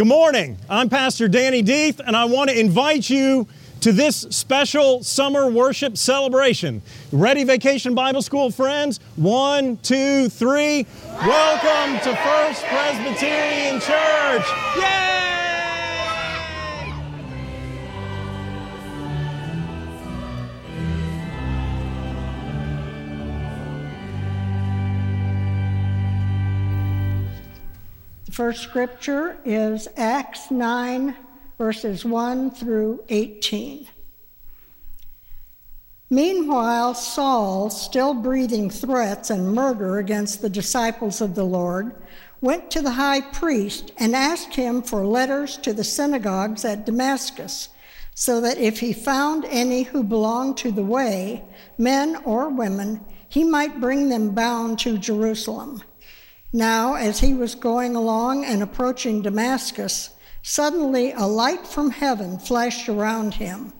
Good morning. I'm Pastor Danny Deeth, and I want to invite you to this special summer worship celebration. Ready, Vacation Bible School friends? One, two, three. Welcome to First Presbyterian Church. Yay! First scripture is Acts 9, verses 1 through 18. Meanwhile, Saul, still breathing threats and murder against the disciples of the Lord, went to the high priest and asked him for letters to the synagogues at Damascus, so that if he found any who belonged to the way, men or women, he might bring them bound to Jerusalem. Now, as he was going along and approaching Damascus, suddenly a light from heaven flashed around him.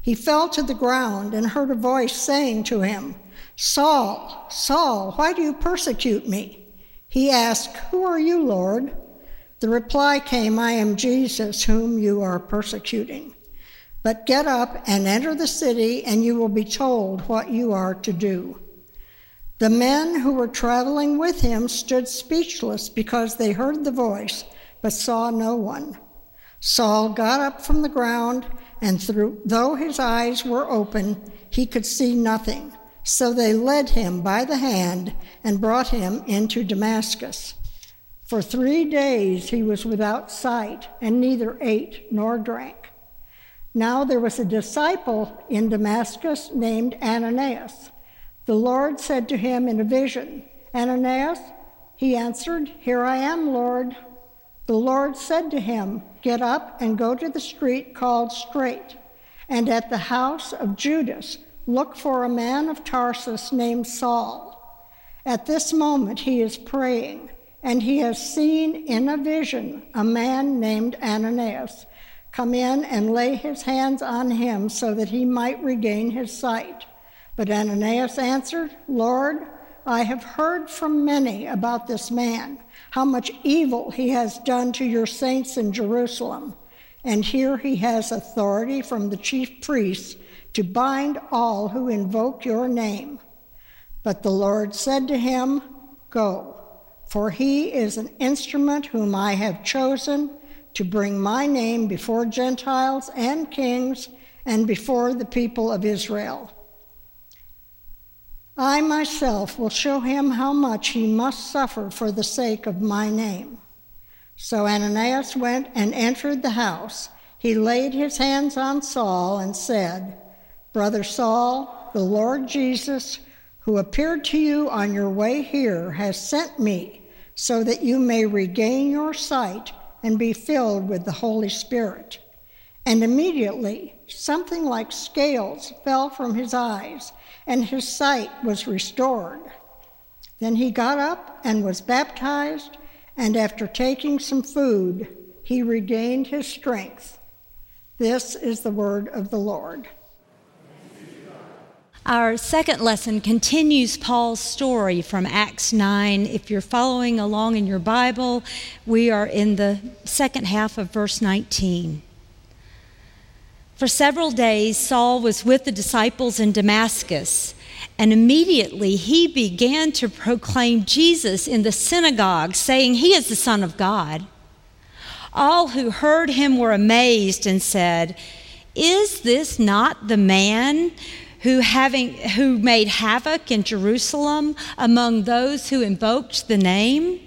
He fell to the ground and heard a voice saying to him, Saul, Saul, why do you persecute me? He asked, Who are you, Lord? The reply came, I am Jesus, whom you are persecuting. But get up and enter the city, and you will be told what you are to do. The men who were traveling with him stood speechless because they heard the voice, but saw no one. Saul got up from the ground, and through, though his eyes were open, he could see nothing. So they led him by the hand and brought him into Damascus. For three days he was without sight, and neither ate nor drank. Now there was a disciple in Damascus named Ananias. The Lord said to him in a vision, Ananias, he answered, Here I am, Lord. The Lord said to him, Get up and go to the street called Straight, and at the house of Judas, look for a man of Tarsus named Saul. At this moment he is praying, and he has seen in a vision a man named Ananias come in and lay his hands on him so that he might regain his sight. But Ananias answered, Lord, I have heard from many about this man, how much evil he has done to your saints in Jerusalem. And here he has authority from the chief priests to bind all who invoke your name. But the Lord said to him, Go, for he is an instrument whom I have chosen to bring my name before Gentiles and kings and before the people of Israel. I myself will show him how much he must suffer for the sake of my name. So Ananias went and entered the house. He laid his hands on Saul and said, Brother Saul, the Lord Jesus, who appeared to you on your way here, has sent me so that you may regain your sight and be filled with the Holy Spirit. And immediately something like scales fell from his eyes and his sight was restored. Then he got up and was baptized, and after taking some food, he regained his strength. This is the word of the Lord. Our second lesson continues Paul's story from Acts 9. If you're following along in your Bible, we are in the second half of verse 19. For several days, Saul was with the disciples in Damascus, and immediately he began to proclaim Jesus in the synagogue, saying, He is the Son of God. All who heard him were amazed and said, Is this not the man who, having, who made havoc in Jerusalem among those who invoked the name?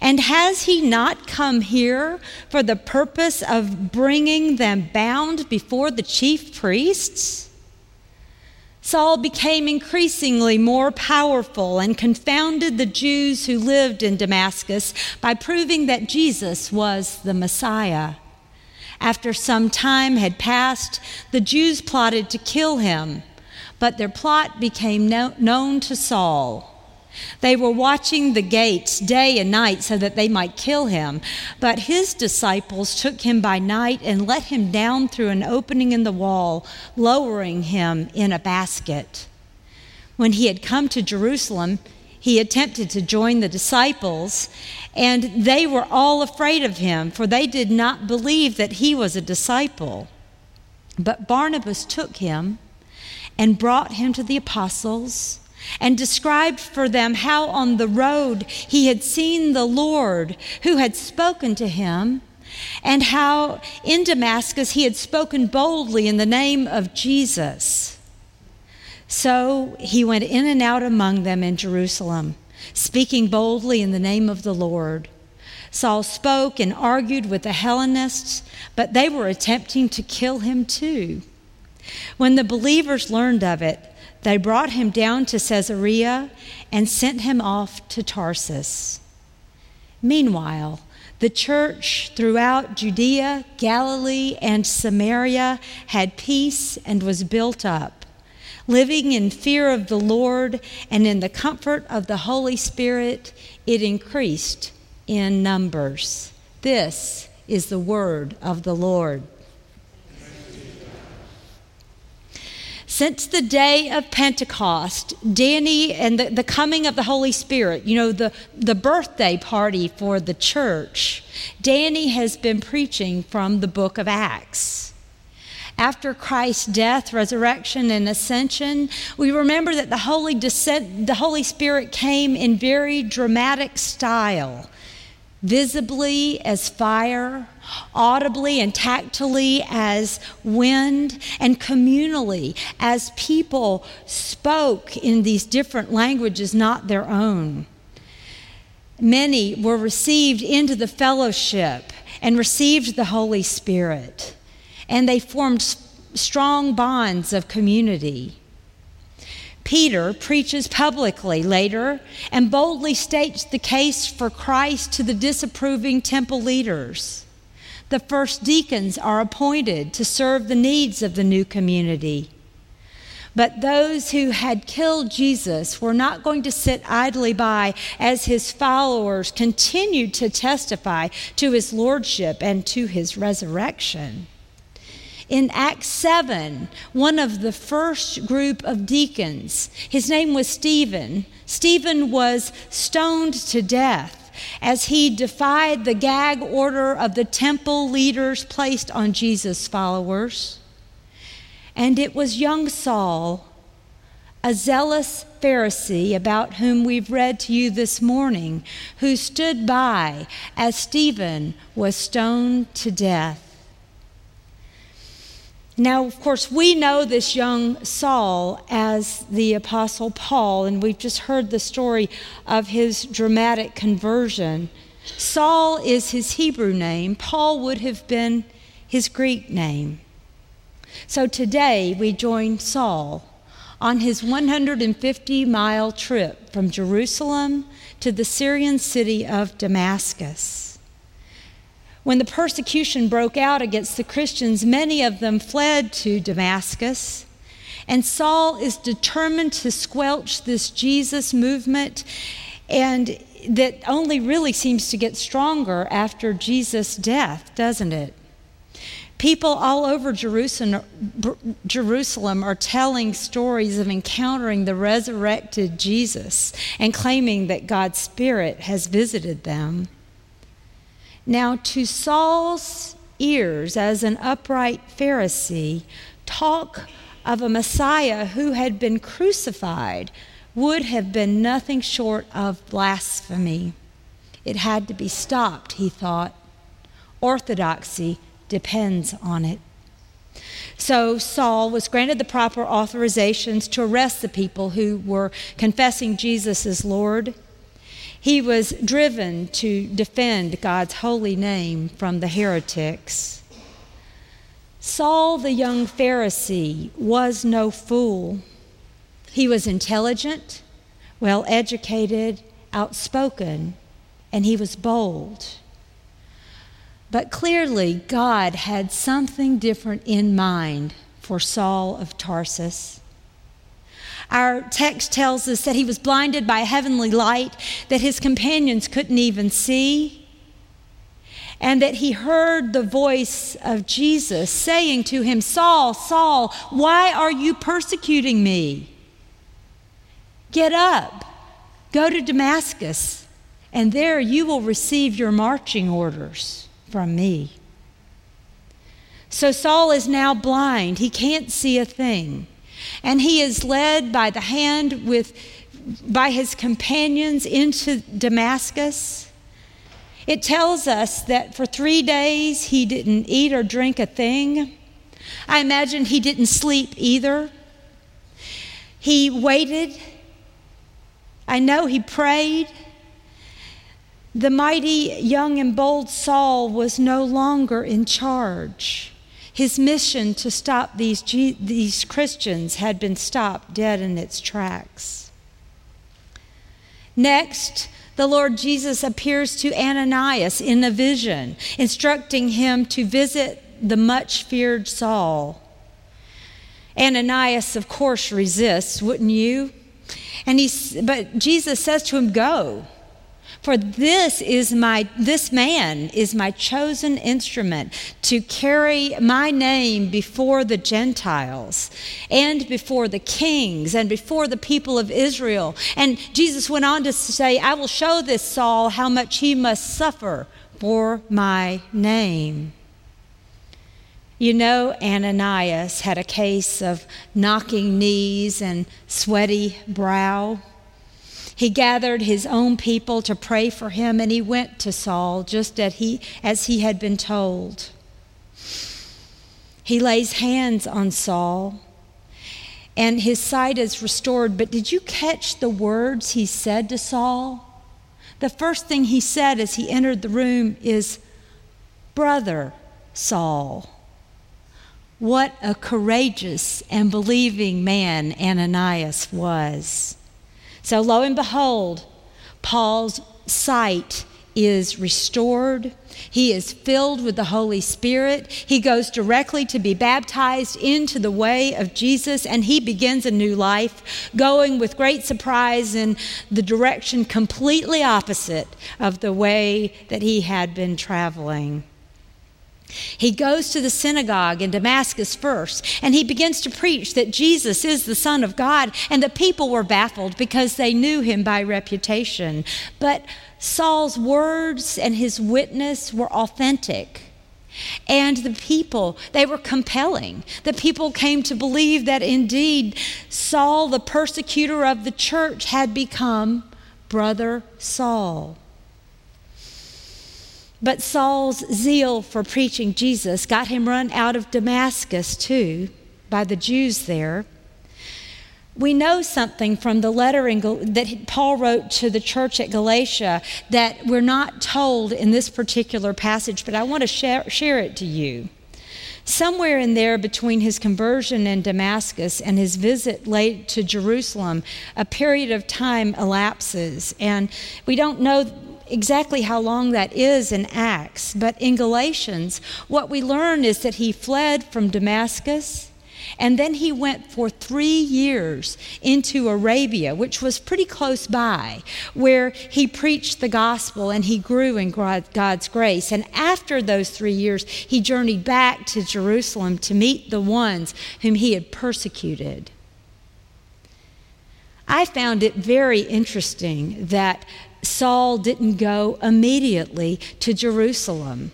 And has he not come here for the purpose of bringing them bound before the chief priests? Saul became increasingly more powerful and confounded the Jews who lived in Damascus by proving that Jesus was the Messiah. After some time had passed, the Jews plotted to kill him, but their plot became known to Saul. They were watching the gates day and night so that they might kill him. But his disciples took him by night and let him down through an opening in the wall, lowering him in a basket. When he had come to Jerusalem, he attempted to join the disciples, and they were all afraid of him, for they did not believe that he was a disciple. But Barnabas took him and brought him to the apostles and described for them how on the road he had seen the Lord who had spoken to him, and how in Damascus he had spoken boldly in the name of Jesus. So he went in and out among them in Jerusalem, speaking boldly in the name of the Lord. Saul spoke and argued with the Hellenists, but they were attempting to kill him too. When the believers learned of it, they brought him down to Caesarea and sent him off to Tarsus. Meanwhile, the church throughout Judea, Galilee, and Samaria had peace and was built up living in fear of the Lord and in the comfort of the Holy Spirit, it increased in numbers. This is the word of the Lord. Since the day of Pentecost, Danny and the, the, coming of the Holy Spirit, you know, the, the birthday party for the church, Danny has been preaching from the book of Acts. After Christ's death, resurrection, and ascension, we remember that the Holy, Descent, the Holy Spirit came in very dramatic style visibly as fire, audibly and tactily as wind, and communally as people spoke in these different languages not their own. Many were received into the fellowship and received the Holy Spirit and they formed strong bonds of community. Peter preaches publicly later and boldly states the case for Christ to the disapproving temple leaders. The first deacons are appointed to serve the needs of the new community. But those who had killed Jesus were not going to sit idly by as his followers continued to testify to his lordship and to his resurrection. In Acts 7, one of the first group of deacons, his name was Stephen, Stephen was stoned to death as he defied the gag order of the temple leaders placed on Jesus' followers. And it was young Saul, a zealous Pharisee about whom we've read to you this morning, who stood by as Stephen was stoned to death. Now, of course, we know this young Saul as the Apostle Paul, and we've just heard the story of his dramatic conversion. Saul is his Hebrew name, Paul would have been his Greek name. So today we join Saul on his 150 mile trip from Jerusalem to the Syrian city of Damascus. When the persecution broke out against the Christians, many of them fled to Damascus. And Saul is determined to squelch this Jesus movement, and that only really seems to get stronger after Jesus' death, doesn't it? People all over Jerusalem, are telling stories of encountering the resurrected Jesus and claiming that God's Spirit has visited them. Now, to Saul's ears, as an upright Pharisee, talk of a Messiah who had been crucified would have been nothing short of blasphemy. It had to be stopped, he thought. Orthodoxy depends on it. So Saul was granted the proper authorizations to arrest the people who were confessing Jesus as Lord. He was driven to defend God's holy name from the heretics. Saul, the young Pharisee, was no fool. He was intelligent, well educated, outspoken, and he was bold. But clearly, God had something different in mind for Saul of Tarsus. Our text tells us that he was blinded by a heavenly light that his companions couldn't even see, and that he heard the voice of Jesus saying to him, Saul, Saul, why are you persecuting me? Get up, Go to Damascus, and there you will receive your marching orders from me. So Saul is now blind. He can't see a thing. And he is led by the hand with by his companions into Damascus. It tells us that for 3 days he didn't eat or drink a thing. I imagine he didn't sleep either. He waited. I know he prayed. The mighty young and bold Saul was no longer in charge. His mission to stop these, these Christians had been stopped dead in its tracks. Next, the Lord Jesus appears to Ananias in a vision, instructing him to visit the much feared Saul. Ananias, of course, resists, wouldn't you? And he, but Jesus says to him, Go. For this is my this man is my chosen instrument to carry my name before the Gentiles and before the kings and before the people of Israel. And Jesus went on to say, I will show this Saul how much he must suffer for my name. You know, Ananias had a case of knocking knees and sweaty brow. He gathered his own people to pray for him, and he went to Saul just as he, as he had been told. He lays hands on Saul, and his sight is restored. But did you catch the words he said to Saul? The first thing he said as he entered the room is, Brother Saul. What a courageous and believing man Ananias was. So, lo and behold, Paul's sight is restored. He is filled with the Holy Spirit. He goes directly to be baptized into the way of Jesus, and he begins a new life, going with great surprise in the direction completely opposite of the way that he had been traveling. He goes to the synagogue in Damascus first, and he begins to preach that Jesus is the Son of God, and the people were baffled because they knew him by reputation. But Saul's words and his witness were authentic. And the people, they were compelling. The people came to believe that indeed Saul, the persecutor of the church, had become brother Saul. But Saul's zeal for preaching Jesus got him run out of Damascus, too, by the Jews there. We know something from the letter in, that Paul wrote to the church at Galatia that we're not told in this particular passage, but I want to share, share it to you. Somewhere in there between his conversion in Damascus and his visit late to Jerusalem, a period of time elapses. And we don't know exactly how long that is in Acts, but in Galatians, what we learn is that he fled from Damascus. And then he went for three years into Arabia, which was pretty close by, where he preached the gospel and he grew in God's grace. And after those three years, he journeyed back to Jerusalem to meet the ones whom he had persecuted. I found it very interesting that Saul didn't go immediately to Jerusalem.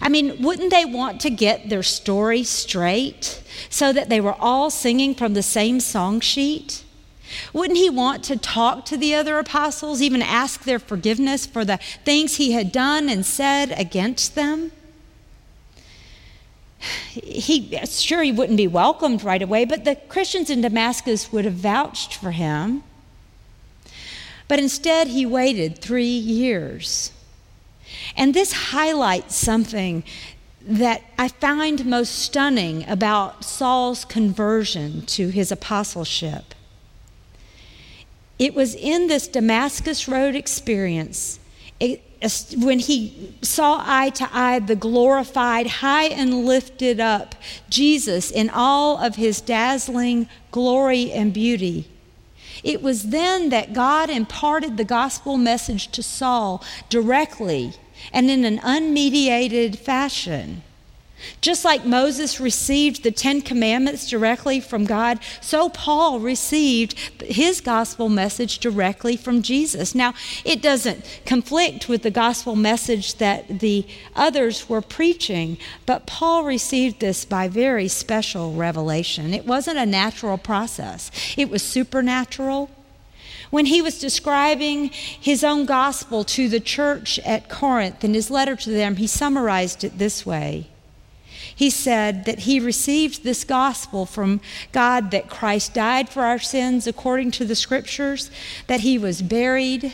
I mean, wouldn't they want to get their story straight so that they were all singing from the same song sheet? Wouldn't he want to talk to the other apostles, even ask their forgiveness for the things he had done and said against them? He sure he wouldn't be welcomed right away, but the Christians in Damascus would have vouched for him. But instead, he waited three years. And this highlights something that I find most stunning about Saul's conversion to his apostleship. It was in this Damascus Road experience it, when he saw eye to eye the glorified, high and lifted up Jesus in all of his dazzling glory and beauty it was then that God imparted the gospel message to Saul directly and in an unmediated fashion. Just like Moses received the Ten Commandments directly from God, so Paul received his gospel message directly from Jesus. Now, it doesn't conflict with the gospel message that the others were preaching, but Paul received this by very special revelation. It wasn't a natural process, it was supernatural. When he was describing his own gospel to the church at Corinth in his letter to them, he summarized it this way he said that he received this gospel from God that Christ died for our sins according to the scriptures, that he was buried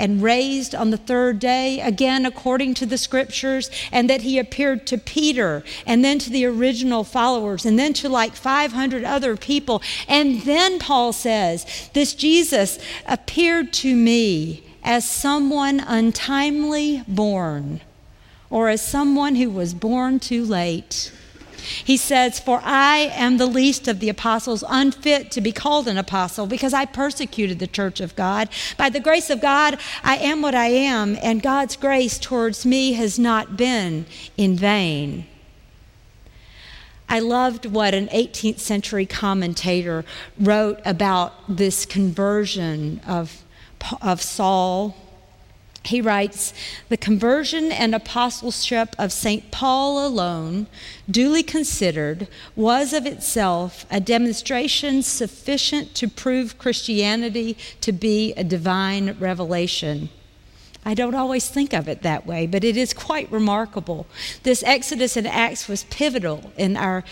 and raised on the third day, again according to the scriptures, and that he appeared to Peter and then to the original followers and then to like 500 other people. And then Paul says, This Jesus appeared to me as someone untimely born or as someone who was born too late. He says, For I am the least of the apostles, unfit to be called an apostle, because I persecuted the church of God. By the grace of God, I am what I am, and God's grace towards me has not been in vain. I loved what an 18th century commentator wrote about this conversion of, of Saul he writes The conversion and apostleship of St. Paul alone, duly considered, was of itself a demonstration sufficient to prove Christianity to be a divine revelation. I don't always think of it that way, but it is quite remarkable. This Exodus and Acts was pivotal in our,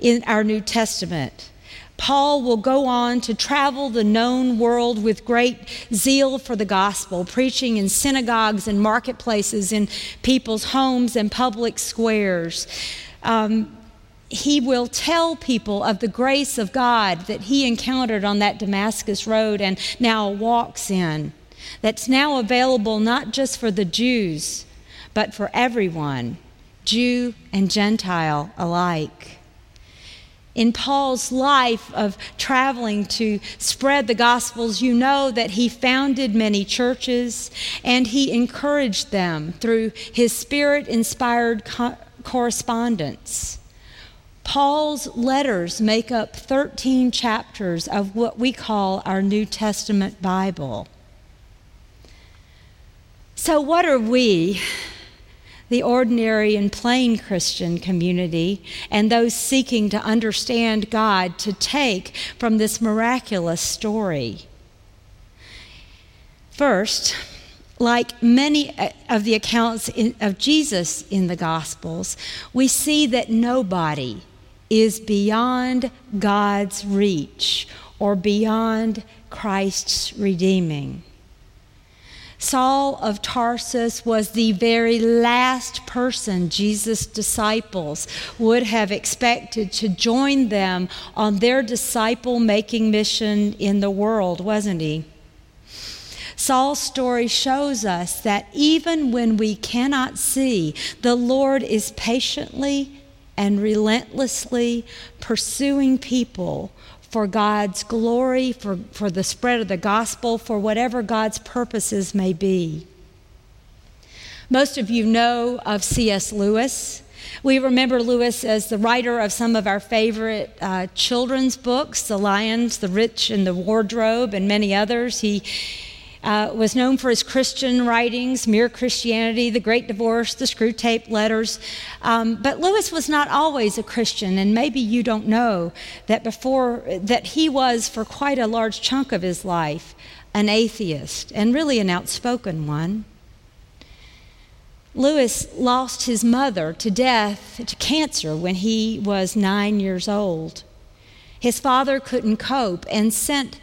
in our New Testament. Paul will go on to travel the known world with great zeal for the gospel, preaching in synagogues and marketplaces, in people's homes and public squares. Um, he will tell people of the grace of God that he encountered on that Damascus road and now walks in, that's now available not just for the Jews, but for everyone, Jew and Gentile alike in Paul's life of traveling to spread the Gospels, you know that he founded many churches and he encouraged them through his spirit inspired co- correspondence. Paul's letters make up 13 chapters of what we call our New Testament Bible. So, what are we the ordinary and plain Christian community and those seeking to understand God to take from this miraculous story. First, like many uh, of the accounts in, of Jesus in the Gospels, we see that nobody is beyond God's reach or beyond Christ's redeeming. Saul of Tarsus was the very last person Jesus' disciples would have expected to join them on their disciple making mission in the world, wasn't he? Saul's story shows us that even when we cannot see, the Lord is patiently and relentlessly pursuing people for God's glory, for, for the spread of the gospel, for whatever God's purposes may be. Most of you know of C.S. Lewis. We remember Lewis as the writer of some of our favorite uh, children's books, The Lions, The Witch, and the Wardrobe, and many others. He uh, was known for his Christian writings, Mere Christianity, The Great Divorce, the Screwtape Letters. Um, but Lewis was not always a Christian, and maybe you don't know that before that he was for quite a large chunk of his life an atheist and really an outspoken one. Lewis lost his mother to death to cancer when he was nine years old. His father couldn't cope and sent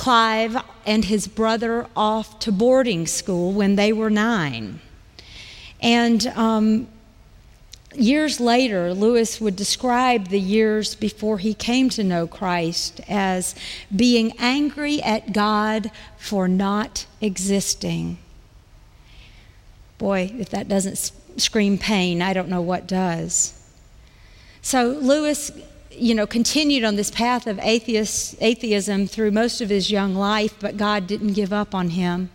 Clive and his brother off to boarding school when they were nine. And um, years later, Lewis would describe the years before he came to know Christ as being angry at God for not existing. Boy, if that doesn't scream pain, I don't know what does. So Lewis you know, continued on this path of atheist, atheism through most of his young life, but God didn't give up on him.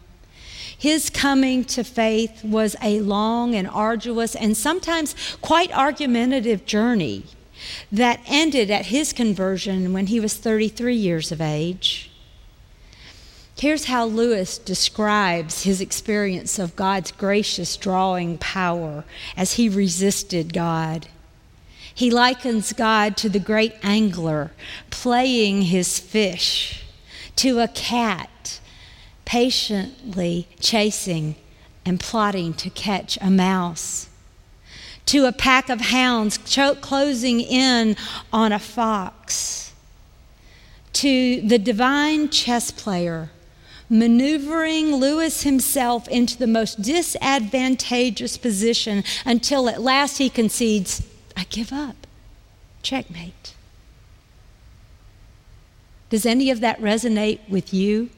His coming to faith was a long and arduous and sometimes quite argumentative journey that ended at his conversion when he was 33 years of age. Here's how Lewis describes his experience of God's gracious drawing power as he resisted God. He likens God to the great angler playing his fish, to a cat patiently chasing and plotting to catch a mouse, to a pack of hounds closing in on a fox, to the divine chess player maneuvering Lewis himself into the most disadvantageous position until at last he concedes, I give up. Checkmate. Does any of that resonate with you?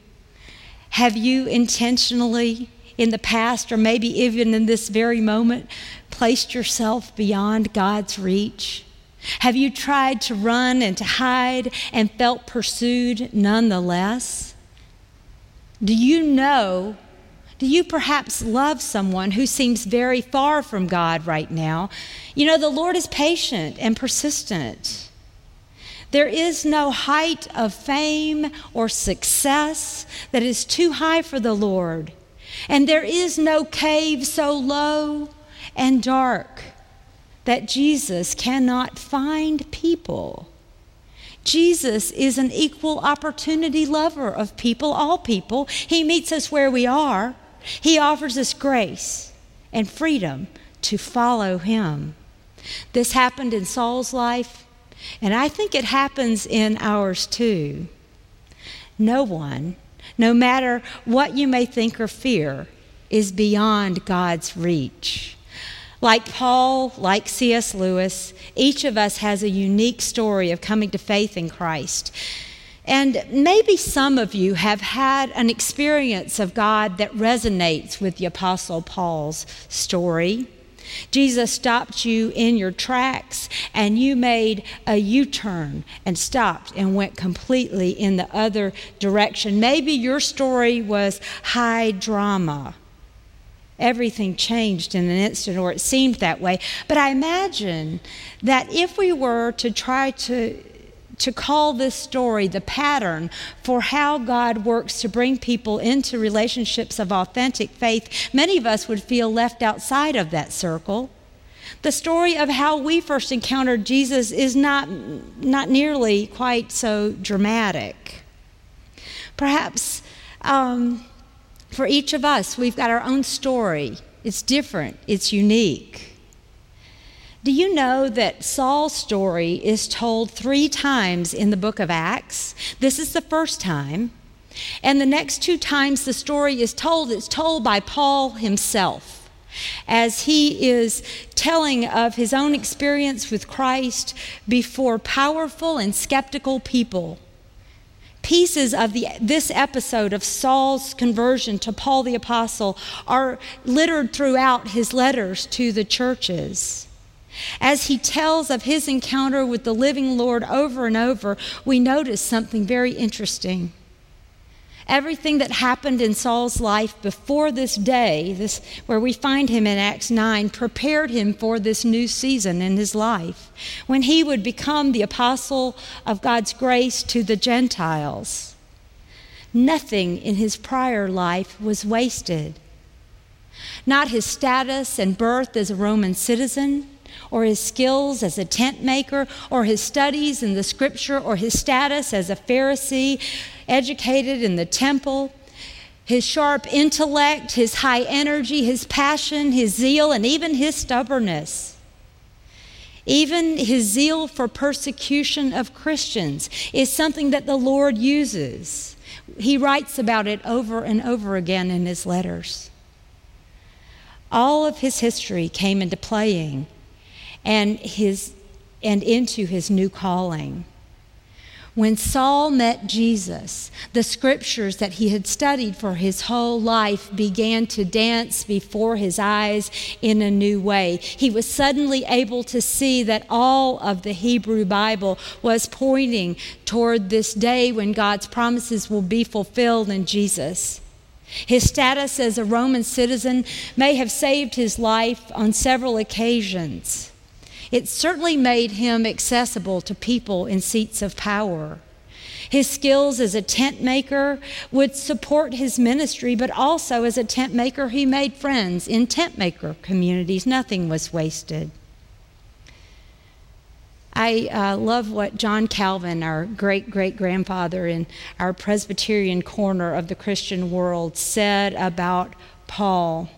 Have you intentionally, in the past, or maybe even in this very moment, placed yourself beyond God's reach? Have you tried to run and to hide and felt pursued nonetheless? Do you know? Do you perhaps love someone who seems very far from God right now? You know, the Lord is patient and persistent. There is no height of fame or success that is too high for the Lord. And there is no cave so low and dark that Jesus cannot find people. Jesus is an equal opportunity lover of people, all people. He meets us where we are. He offers us grace and freedom to follow him. This happened in Saul's life, and I think it happens in ours too. No one, no matter what you may think or fear, is beyond God's reach. Like Paul, like C.S. Lewis, each of us has a unique story of coming to faith in Christ. And maybe some of you have had an experience of God that resonates with the Apostle Paul's story. Jesus stopped you in your tracks and you made a U turn and stopped and went completely in the other direction. Maybe your story was high drama everything changed in an instant, or it seemed that way. But I imagine that if we were to try to to call this story the pattern for how God works to bring people into relationships of authentic faith, many of us would feel left outside of that circle. The story of how we first encountered Jesus is not, not nearly quite so dramatic. Perhaps um, for each of us, we've got our own story. It's different, it's unique. Do you know that Saul's story is told three times in the book of Acts? This is the first time. And the next two times the story is told, it's told by Paul himself as he is telling of his own experience with Christ before powerful and skeptical people pieces of the, this episode of Saul's conversion to Paul the Apostle are littered throughout his letters to the churches. As he tells of his encounter with the living Lord over and over, we notice something very interesting. Everything that happened in Saul's life before this day, this, where we find him in Acts 9, prepared him for this new season in his life when he would become the apostle of God's grace to the Gentiles. Nothing in his prior life was wasted. Not his status and birth as a Roman citizen, or his skills as a tent maker, or his studies in the scripture, or his status as a Pharisee, educated in the temple, his sharp intellect, his high energy, his passion, his zeal, and even his stubbornness. Even his zeal for persecution of Christians is something that the Lord uses. He writes about it over and over again in his letters. All of his history came into playing and, his, and into his new calling. When Saul met Jesus, the scriptures that he had studied for his whole life began to dance before his eyes in a new way. He was suddenly able to see that all of the Hebrew Bible was pointing toward this day when God's promises will be fulfilled in Jesus. His status as a Roman citizen may have saved his life on several occasions. It certainly made him accessible to people in seats of power. His skills as a tent maker would support his ministry, but also as a tent maker, he made friends in tent maker communities. Nothing was wasted. I uh, love what John Calvin, our great great grandfather in our Presbyterian corner of the Christian world, said about Paul.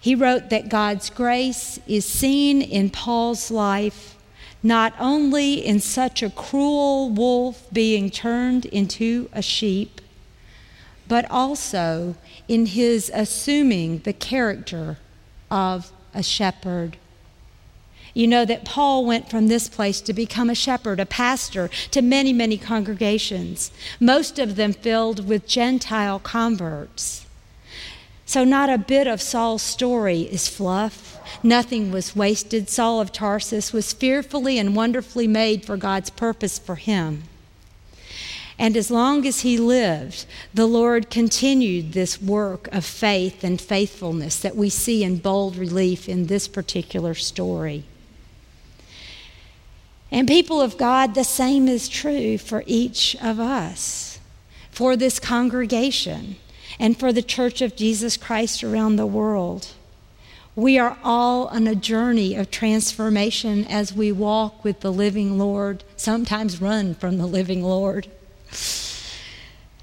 He wrote that God's grace is seen in Paul's life not only in such a cruel wolf being turned into a sheep, but also in his assuming the character of a shepherd. You know that Paul went from this place to become a shepherd, a pastor to many, many congregations, most of them filled with Gentile converts. So, not a bit of Saul's story is fluff. Nothing was wasted. Saul of Tarsus was fearfully and wonderfully made for God's purpose for him. And as long as he lived, the Lord continued this work of faith and faithfulness that we see in bold relief in this particular story. And people of God, the same is true for each of us, for this congregation, and for the Church of Jesus Christ around the world. We are all on a journey of transformation as we walk with the living Lord, sometimes run from the living Lord.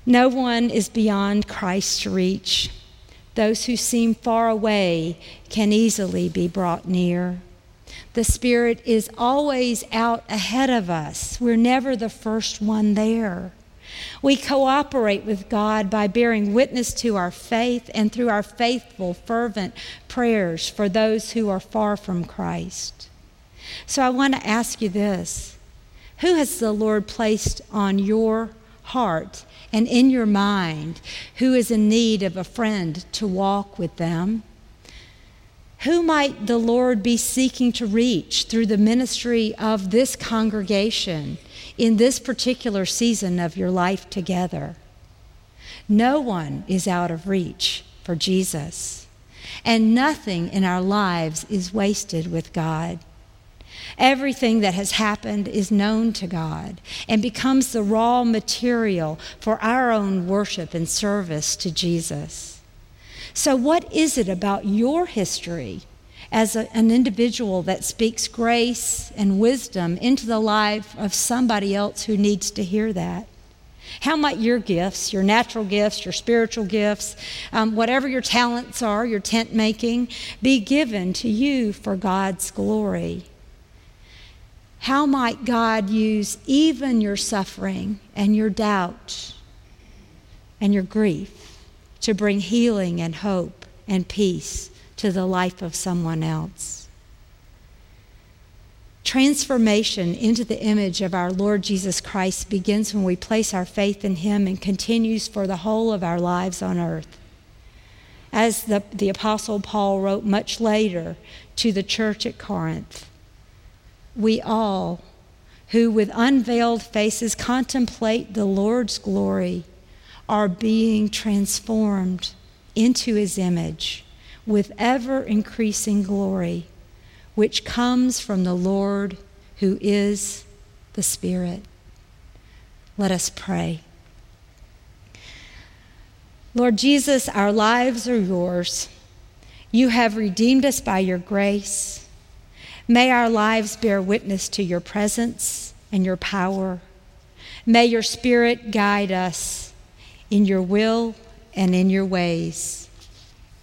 No one is beyond Christ's reach. Those who seem far away can easily be brought near. The Spirit is always out ahead of us. We're never the first one there. We cooperate with God by bearing witness to our faith and through our faithful, fervent prayers for those who are far from Christ. So I want to ask you this Who has the Lord placed on your heart and in your mind who is in need of a friend to walk with them? Who might the Lord be seeking to reach through the ministry of this congregation in this particular season of your life together? No one is out of reach for Jesus, and nothing in our lives is wasted with God. Everything that has happened is known to God and becomes the raw material for our own worship and service to Jesus. So, what is it about your history as a, an individual that speaks grace and wisdom into the life of somebody else who needs to hear that? How might your gifts, your natural gifts, your spiritual gifts, um, whatever your talents are, your tent making, be given to you for God's glory? How might God use even your suffering and your doubt and your grief to bring healing and hope and peace to the life of someone else. Transformation into the image of our Lord Jesus Christ begins when we place our faith in Him and continues for the whole of our lives on earth. As the, the Apostle Paul wrote much later to the church at Corinth, we all who with unveiled faces contemplate the Lord's glory are being transformed into his image with ever increasing glory, which comes from the Lord who is the Spirit. Let us pray. Lord Jesus, our lives are yours. You have redeemed us by your grace. May our lives bear witness to your presence and your power. May your Spirit guide us in your will and in your ways.